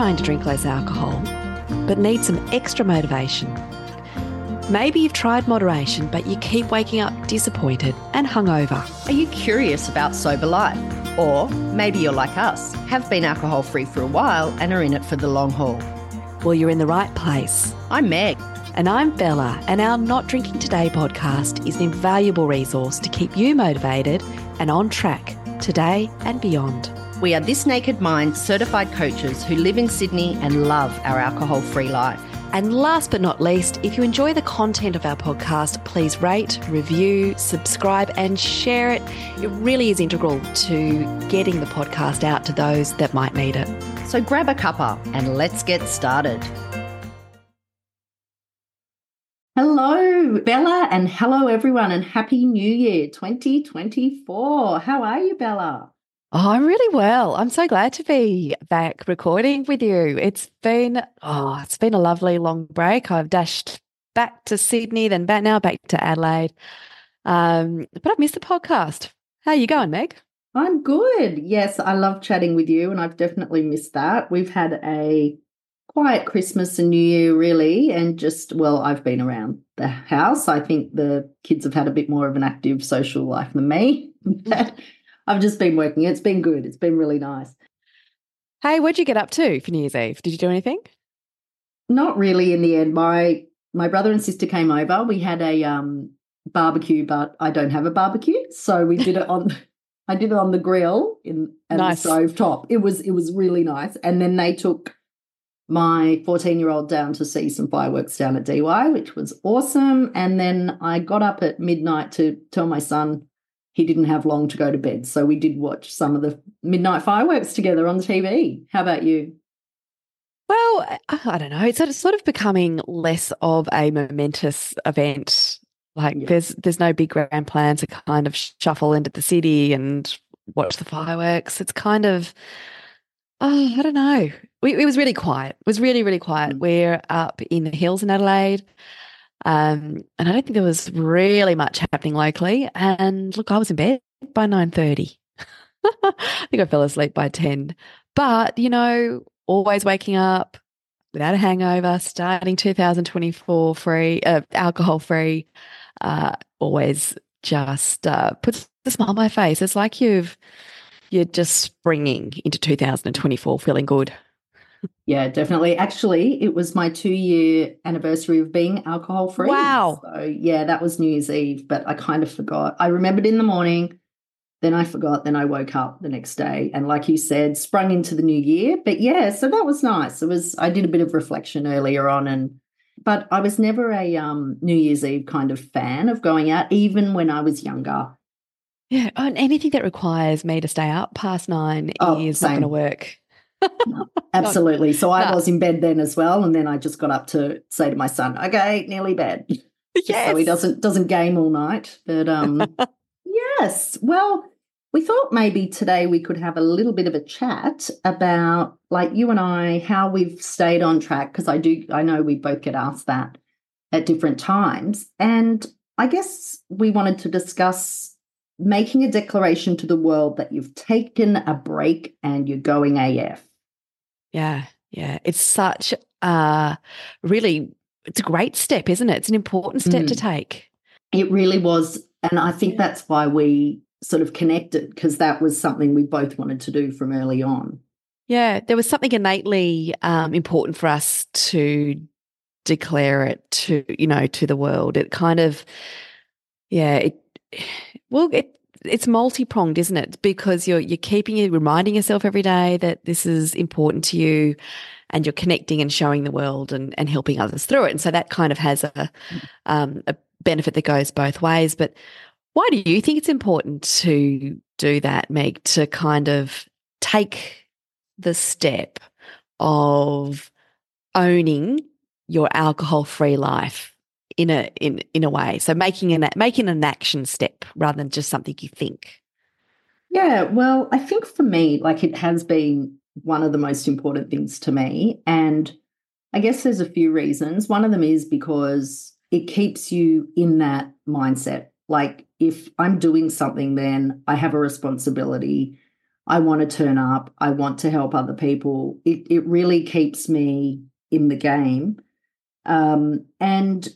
trying to drink less alcohol, but need some extra motivation. Maybe you've tried moderation, but you keep waking up disappointed and hungover. Are you curious about sober life? Or maybe you're like us, have been alcohol free for a while and are in it for the long haul. Well, you're in the right place. I'm Meg. And I'm Bella, and our Not Drinking Today podcast is an invaluable resource to keep you motivated and on track today and beyond. We are This Naked Mind certified coaches who live in Sydney and love our alcohol free life. And last but not least, if you enjoy the content of our podcast, please rate, review, subscribe, and share it. It really is integral to getting the podcast out to those that might need it. So grab a cuppa and let's get started. Hello, Bella, and hello, everyone, and Happy New Year 2024. How are you, Bella? Oh, I'm really well. I'm so glad to be back recording with you. It's been oh, it's been a lovely long break. I've dashed back to Sydney, then back now back to Adelaide. Um, but I've missed the podcast. How are you going, Meg? I'm good. Yes, I love chatting with you, and I've definitely missed that. We've had a quiet Christmas and New Year, really, and just well, I've been around the house. I think the kids have had a bit more of an active social life than me. I've just been working. It's been good. It's been really nice. Hey, what'd you get up to for New Year's Eve? Did you do anything? Not really in the end. My my brother and sister came over. We had a um barbecue, but I don't have a barbecue. So we did it on I did it on the grill in and nice. the stove top. It was it was really nice. And then they took my 14 year old down to see some fireworks down at DY, which was awesome. And then I got up at midnight to tell my son he didn't have long to go to bed. So we did watch some of the midnight fireworks together on the TV. How about you? Well, I don't know. It's sort of becoming less of a momentous event. Like yeah. there's there's no big grand plan to kind of shuffle into the city and watch the fireworks. It's kind of oh, I don't know. We, it was really quiet. It was really really quiet. Mm. We're up in the hills in Adelaide. Um, and I don't think there was really much happening locally. And look, I was in bed by 9.30. I think I fell asleep by 10. But, you know, always waking up without a hangover, starting 2024 free, uh, alcohol free, uh, always just uh, puts a smile on my face. It's like you've, you're just springing into 2024 feeling good. Yeah, definitely. Actually, it was my two year anniversary of being alcohol free. Wow. So, yeah, that was New Year's Eve, but I kind of forgot. I remembered in the morning, then I forgot, then I woke up the next day. And like you said, sprung into the new year. But yeah, so that was nice. It was, I did a bit of reflection earlier on and, but I was never a um, New Year's Eve kind of fan of going out, even when I was younger. Yeah, and anything that requires me to stay up past nine oh, is same. not going to work absolutely. So I no. was in bed then as well, and then I just got up to say to my son, "Okay, nearly bed." Yes. so he doesn't doesn't game all night. But um, yes. Well, we thought maybe today we could have a little bit of a chat about, like you and I, how we've stayed on track. Because I do, I know we both get asked that at different times, and I guess we wanted to discuss making a declaration to the world that you've taken a break and you're going AF. Yeah, yeah. It's such a really, it's a great step, isn't it? It's an important step mm. to take. It really was. And I think that's why we sort of connected because that was something we both wanted to do from early on. Yeah, there was something innately um, important for us to declare it to, you know, to the world. It kind of, yeah, it, well, it, it's multi-pronged, isn't it? Because you're you're keeping you reminding yourself every day that this is important to you and you're connecting and showing the world and, and helping others through it. And so that kind of has a um, a benefit that goes both ways. But why do you think it's important to do that, Meg, to kind of take the step of owning your alcohol free life in a in in a way. So making an making an action step rather than just something you think. Yeah, well, I think for me, like it has been one of the most important things to me, and I guess there's a few reasons. One of them is because it keeps you in that mindset. Like if I'm doing something, then I have a responsibility. I want to turn up. I want to help other people. It it really keeps me in the game. Um, and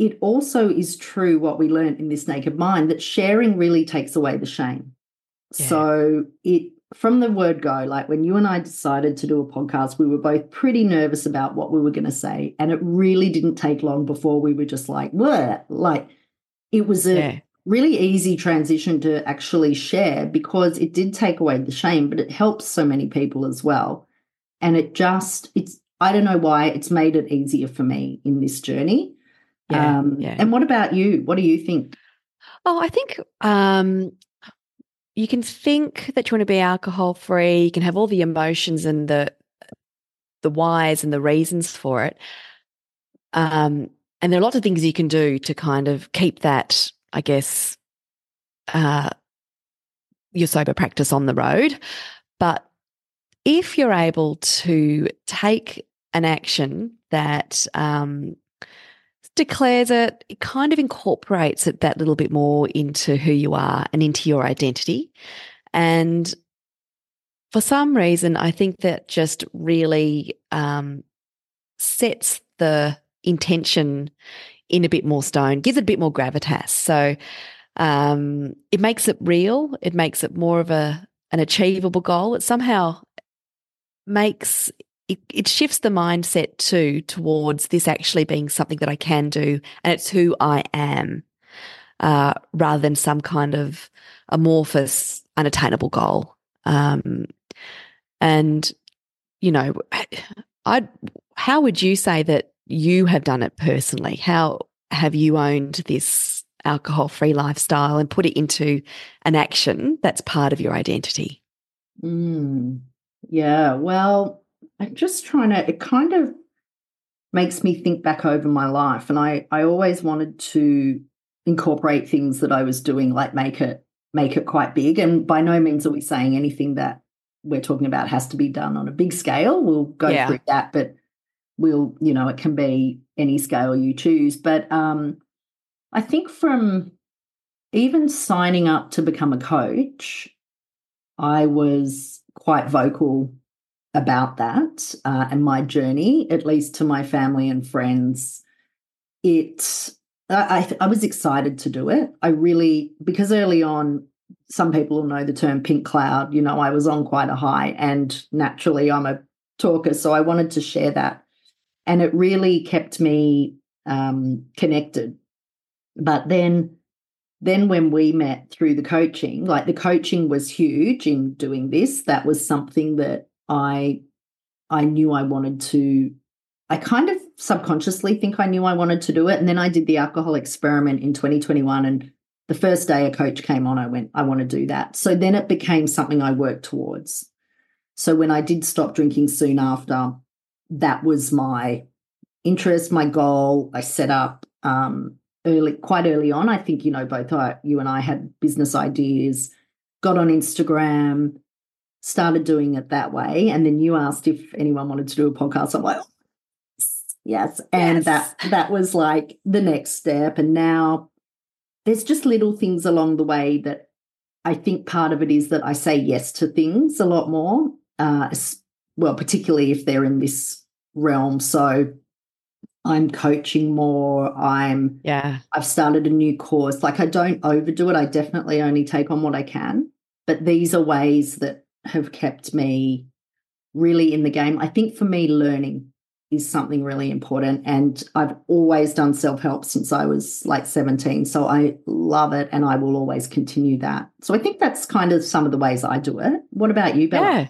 it also is true what we learned in this naked mind that sharing really takes away the shame. Yeah. So it from the word go, like when you and I decided to do a podcast, we were both pretty nervous about what we were going to say. And it really didn't take long before we were just like, what? Like it was a yeah. really easy transition to actually share because it did take away the shame, but it helps so many people as well. And it just, it's, I don't know why it's made it easier for me in this journey. Yeah, um, yeah. And what about you? What do you think? Oh, I think um, you can think that you want to be alcohol free. You can have all the emotions and the the whys and the reasons for it. Um, and there are lots of things you can do to kind of keep that, I guess, uh, your sober practice on the road. But if you're able to take an action that um, declares it, it kind of incorporates it that little bit more into who you are and into your identity. And for some reason, I think that just really um, sets the intention in a bit more stone, gives it a bit more gravitas. So um, it makes it real. It makes it more of a an achievable goal. It somehow makes it, it shifts the mindset too towards this actually being something that I can do and it's who I am uh, rather than some kind of amorphous, unattainable goal. Um, and, you know, I how would you say that you have done it personally? How have you owned this alcohol free lifestyle and put it into an action that's part of your identity? Mm, yeah, well, I'm just trying to, it kind of makes me think back over my life. And I, I always wanted to incorporate things that I was doing, like make it, make it quite big. And by no means are we saying anything that we're talking about has to be done on a big scale. We'll go yeah. through that, but we'll, you know, it can be any scale you choose. But um, I think from even signing up to become a coach, I was quite vocal about that uh, and my journey, at least to my family and friends. It, I, I was excited to do it. I really, because early on, some people will know the term pink cloud. You know, I was on quite a high, and naturally, I'm a talker, so I wanted to share that. And it really kept me um, connected. But then, then when we met through the coaching, like the coaching was huge in doing this. That was something that I I knew I wanted to I kind of subconsciously think I knew I wanted to do it and then I did the alcohol experiment in 2021 and the first day a coach came on I went I want to do that. So then it became something I worked towards. So when I did stop drinking soon after that was my interest, my goal. I set up um, early, quite early on. I think you know both I, you and I had business ideas. Got on Instagram, started doing it that way. And then you asked if anyone wanted to do a podcast. I'm like, oh, yes. And yes. that that was like the next step. And now there's just little things along the way that I think part of it is that I say yes to things a lot more. Uh, well, particularly if they're in this realm. So I'm coaching more. I'm yeah. I've started a new course. Like I don't overdo it. I definitely only take on what I can. But these are ways that have kept me really in the game. I think for me, learning is something really important. And I've always done self help since I was like 17. So I love it and I will always continue that. So I think that's kind of some of the ways I do it. What about you, Bella? Yeah.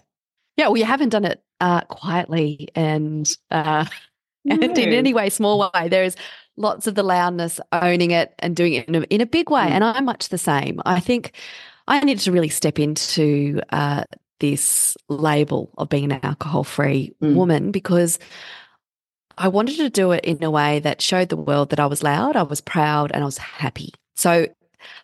Yeah. Well, you haven't done it uh, quietly and, uh, no. and in any way, small way. There's lots of the loudness, owning it and doing it in a, in a big way. Mm. And I'm much the same. I think I needed to really step into uh, this label of being an alcohol free mm. woman because I wanted to do it in a way that showed the world that I was loud, I was proud, and I was happy. So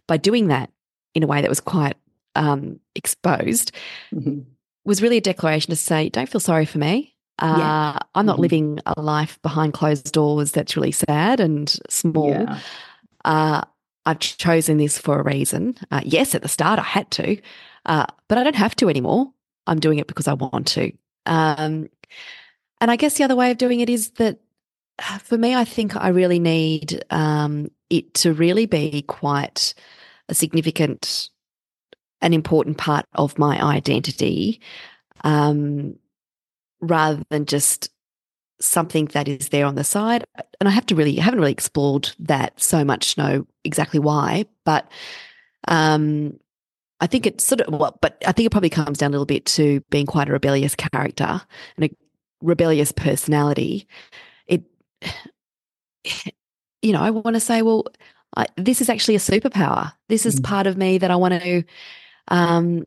by doing that in a way that was quite um, exposed, mm-hmm. was really a declaration to say, don't feel sorry for me. Uh, yeah. I'm not mm-hmm. living a life behind closed doors that's really sad and small. Yeah. Uh, I've chosen this for a reason. Uh, yes, at the start I had to, Uh, but I don't have to anymore. I'm doing it because I want to. Um, and I guess the other way of doing it is that uh, for me, I think I really need um, it to really be quite a significant, an important part of my identity, um, rather than just something that is there on the side. And I have to really, I haven't really explored that so much to know exactly why, but um, I think it's sort of well, but I think it probably comes down a little bit to being quite a rebellious character and a rebellious personality. It, you know, I want to say, well, I, this is actually a superpower. This is mm. part of me that I want to um,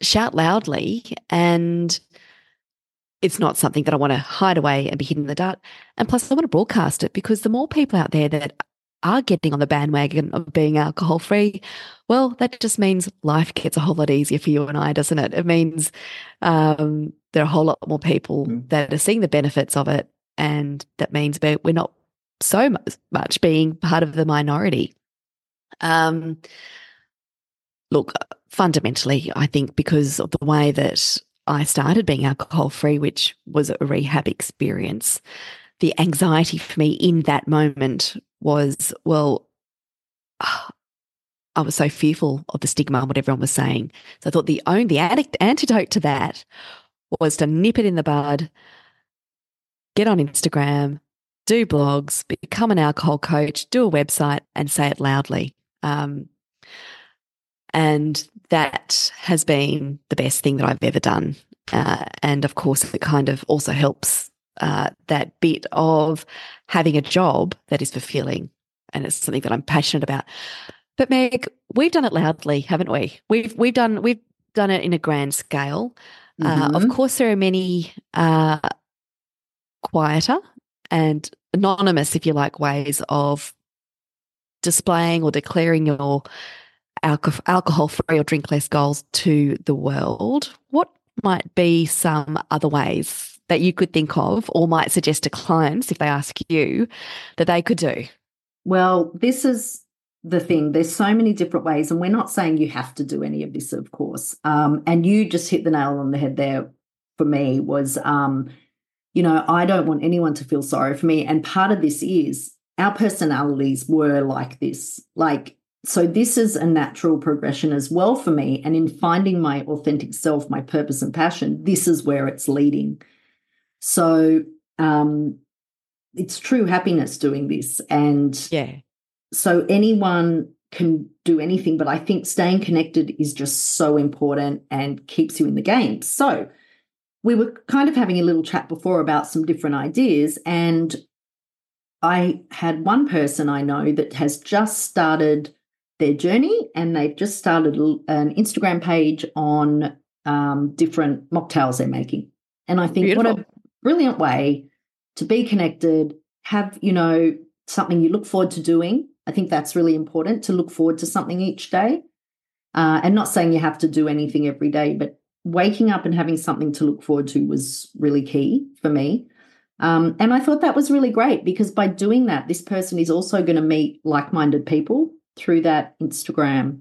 shout loudly, and it's not something that I want to hide away and be hidden in the dark. And plus, I want to broadcast it because the more people out there that are getting on the bandwagon of being alcohol free, well, that just means life gets a whole lot easier for you and I, doesn't it? It means um, there are a whole lot more people mm. that are seeing the benefits of it. And that means we're not so much being part of the minority. Um, look, fundamentally, I think because of the way that I started being alcohol free, which was a rehab experience, the anxiety for me in that moment was, well, I was so fearful of the stigma and what everyone was saying. So I thought the only the addict, antidote to that was to nip it in the bud, get on Instagram, do blogs, become an alcohol coach, do a website, and say it loudly. Um, and that has been the best thing that I've ever done. Uh, and of course, it kind of also helps uh, that bit of having a job that is fulfilling. And it's something that I'm passionate about. But Meg, we've done it loudly, haven't we? We've we've done we've done it in a grand scale. Mm-hmm. Uh, of mm-hmm. course, there are many uh, quieter and anonymous, if you like, ways of displaying or declaring your alcohol free or drink less goals to the world. What might be some other ways that you could think of or might suggest to clients if they ask you that they could do? Well, this is the thing. There's so many different ways, and we're not saying you have to do any of this, of course. Um, and you just hit the nail on the head there for me was, um, you know, I don't want anyone to feel sorry for me. And part of this is our personalities were like this. Like, so this is a natural progression as well for me. And in finding my authentic self, my purpose and passion, this is where it's leading. So um, it's true happiness doing this. And yeah. So anyone can do anything, but I think staying connected is just so important and keeps you in the game. So we were kind of having a little chat before about some different ideas. And I had one person I know that has just started their journey and they've just started an Instagram page on um, different mocktails they're making. And I think Beautiful. what a brilliant way to be connected, have, you know, something you look forward to doing. I think that's really important to look forward to something each day. Uh, and not saying you have to do anything every day, but waking up and having something to look forward to was really key for me. Um, and I thought that was really great because by doing that, this person is also going to meet like minded people through that Instagram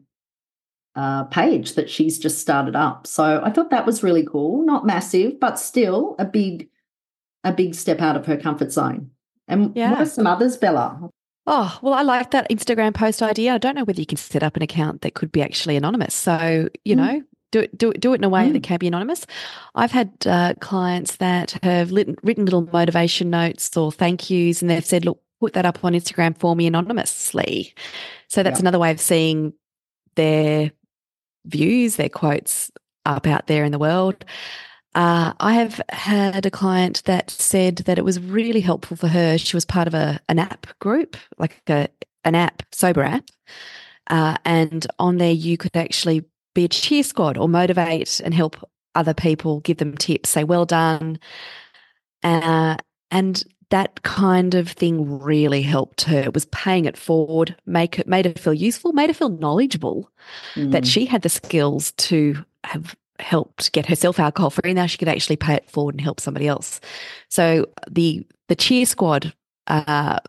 uh, page that she's just started up. So I thought that was really cool. Not massive, but still a big a big step out of her comfort zone. And yeah. what are some others, Bella? Oh, well, I like that Instagram post idea. I don't know whether you can set up an account that could be actually anonymous. So, you mm. know, do it, do it, do it in a way mm. that can be anonymous. I've had uh, clients that have written, written little motivation notes or thank yous, and they've said, look, put that up on Instagram for me anonymously. So that's yeah. another way of seeing their views, their quotes up out there in the world. Uh, I have had a client that said that it was really helpful for her. She was part of a an app group, like a an app sober app, uh, and on there you could actually be a cheer squad or motivate and help other people, give them tips, say well done, uh, and that kind of thing really helped her. It was paying it forward, make it made her feel useful, made her feel knowledgeable, mm. that she had the skills to have helped get herself alcohol free. Now she could actually pay it forward and help somebody else. So the the cheer squad uh,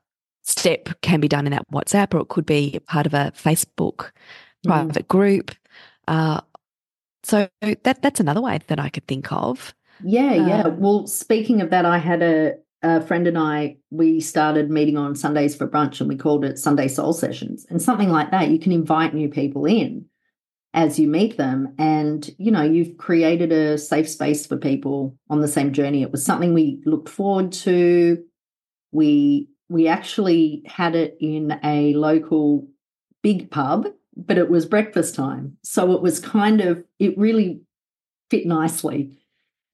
step can be done in that WhatsApp, or it could be part of a Facebook mm. private group. Uh, So that that's another way that I could think of. Yeah, yeah. Um, well, speaking of that, I had a, a friend and I, we started meeting on Sundays for brunch and we called it Sunday Soul Sessions. And something like that, you can invite new people in as you meet them. And, you know, you've created a safe space for people on the same journey. It was something we looked forward to. We we actually had it in a local big pub, but it was breakfast time. So it was kind of, it really fit nicely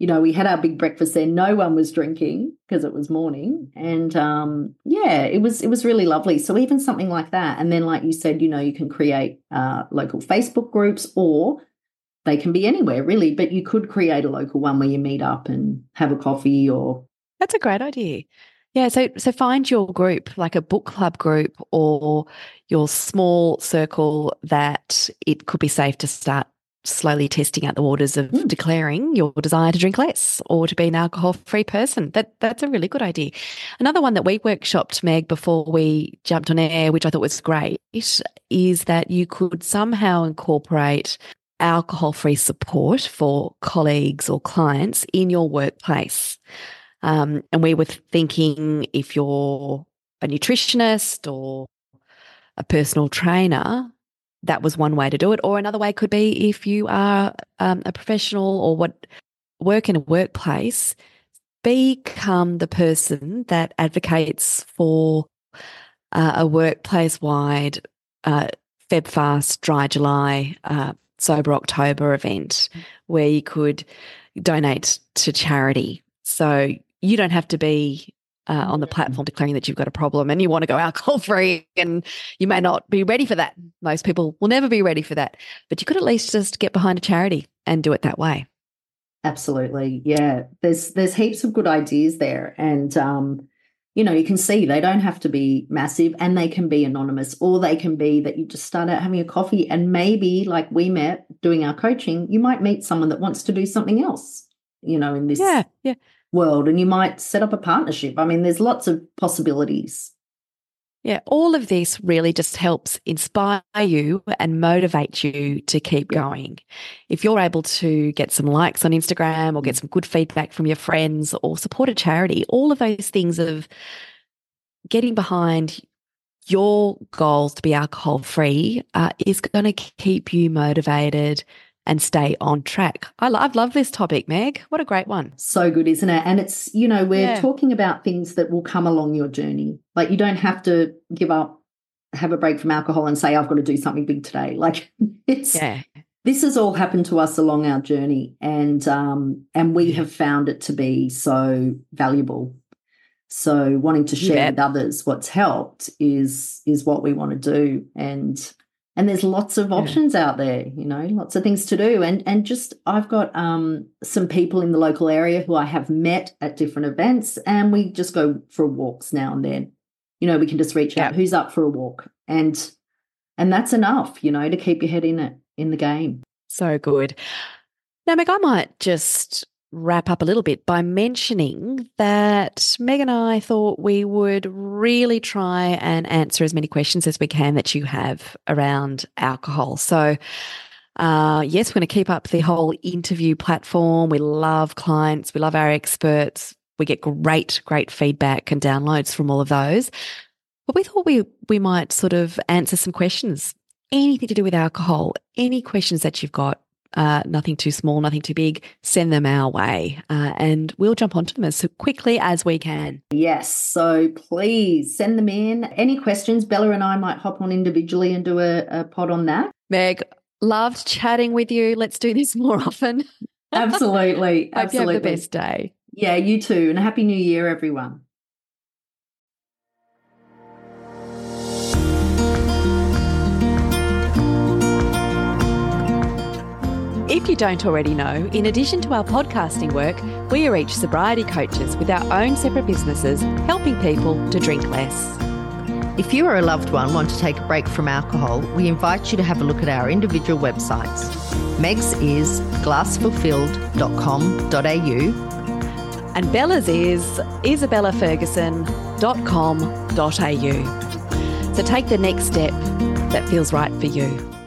you know, we had our big breakfast there. No one was drinking because it was morning, and um, yeah, it was it was really lovely. So even something like that, and then like you said, you know, you can create uh, local Facebook groups, or they can be anywhere really. But you could create a local one where you meet up and have a coffee, or that's a great idea. Yeah, so so find your group, like a book club group or your small circle that it could be safe to start slowly testing out the waters of mm. declaring your desire to drink less or to be an alcohol free person. That that's a really good idea. Another one that we workshopped Meg before we jumped on air, which I thought was great, is that you could somehow incorporate alcohol free support for colleagues or clients in your workplace. Um, and we were thinking if you're a nutritionist or a personal trainer, that was one way to do it. Or another way could be if you are um, a professional or what work in a workplace, become the person that advocates for uh, a workplace wide uh, Feb Fast, Dry July, uh, Sober October event where you could donate to charity. So you don't have to be uh, on the mm. platform declaring that you've got a problem and you want to go alcohol free and you may not be ready for that. Most people will never be ready for that, but you could at least just get behind a charity and do it that way. Absolutely. Yeah. There's there's heaps of good ideas there and um you know, you can see they don't have to be massive and they can be anonymous or they can be that you just start out having a coffee and maybe like we met doing our coaching, you might meet someone that wants to do something else, you know, in this yeah, yeah world and you might set up a partnership. I mean, there's lots of possibilities. Yeah, all of this really just helps inspire you and motivate you to keep going. If you're able to get some likes on Instagram or get some good feedback from your friends or support a charity, all of those things of getting behind your goals to be alcohol free uh, is going to keep you motivated and stay on track. I love, love this topic, Meg. What a great one. So good, isn't it? And it's, you know, we're yeah. talking about things that will come along your journey. Like you don't have to give up, have a break from alcohol and say, I've got to do something big today. Like it's, yeah. This has all happened to us along our journey, and um, and we have found it to be so valuable. So wanting to share with others what's helped is is what we want to do, and and there's lots of options yeah. out there you know lots of things to do. And and just i've got um some people in the local area who i have met at different events and we just go for walks now and then. You know we can just reach yeah. out who's up for a walk? And and that's enough you know to keep your head in it in the game. So good. Now meg i might just wrap up a little bit by mentioning that Meg and I thought we would really try and answer as many questions as we can that you have around alcohol. So, uh, yes, we're going to keep up the whole interview platform. We love clients, we love our experts. We get great, great feedback and downloads from all of those. But we thought we we might sort of answer some questions, anything to do with alcohol, any questions that you've got uh, nothing too small, nothing too big, send them our way uh, and we'll jump onto them as quickly as we can. Yes. So please send them in. Any questions? Bella and I might hop on individually and do a, a pod on that. Meg, loved chatting with you. Let's do this more often. Absolutely. Absolutely. Hope you have the best day. Yeah, you too. And a happy new year, everyone. You don't already know, in addition to our podcasting work, we are each sobriety coaches with our own separate businesses helping people to drink less. If you or a loved one want to take a break from alcohol, we invite you to have a look at our individual websites. Meg's is glassfulfilled.com.au and Bella's is isabellaferguson.com.au. So take the next step that feels right for you.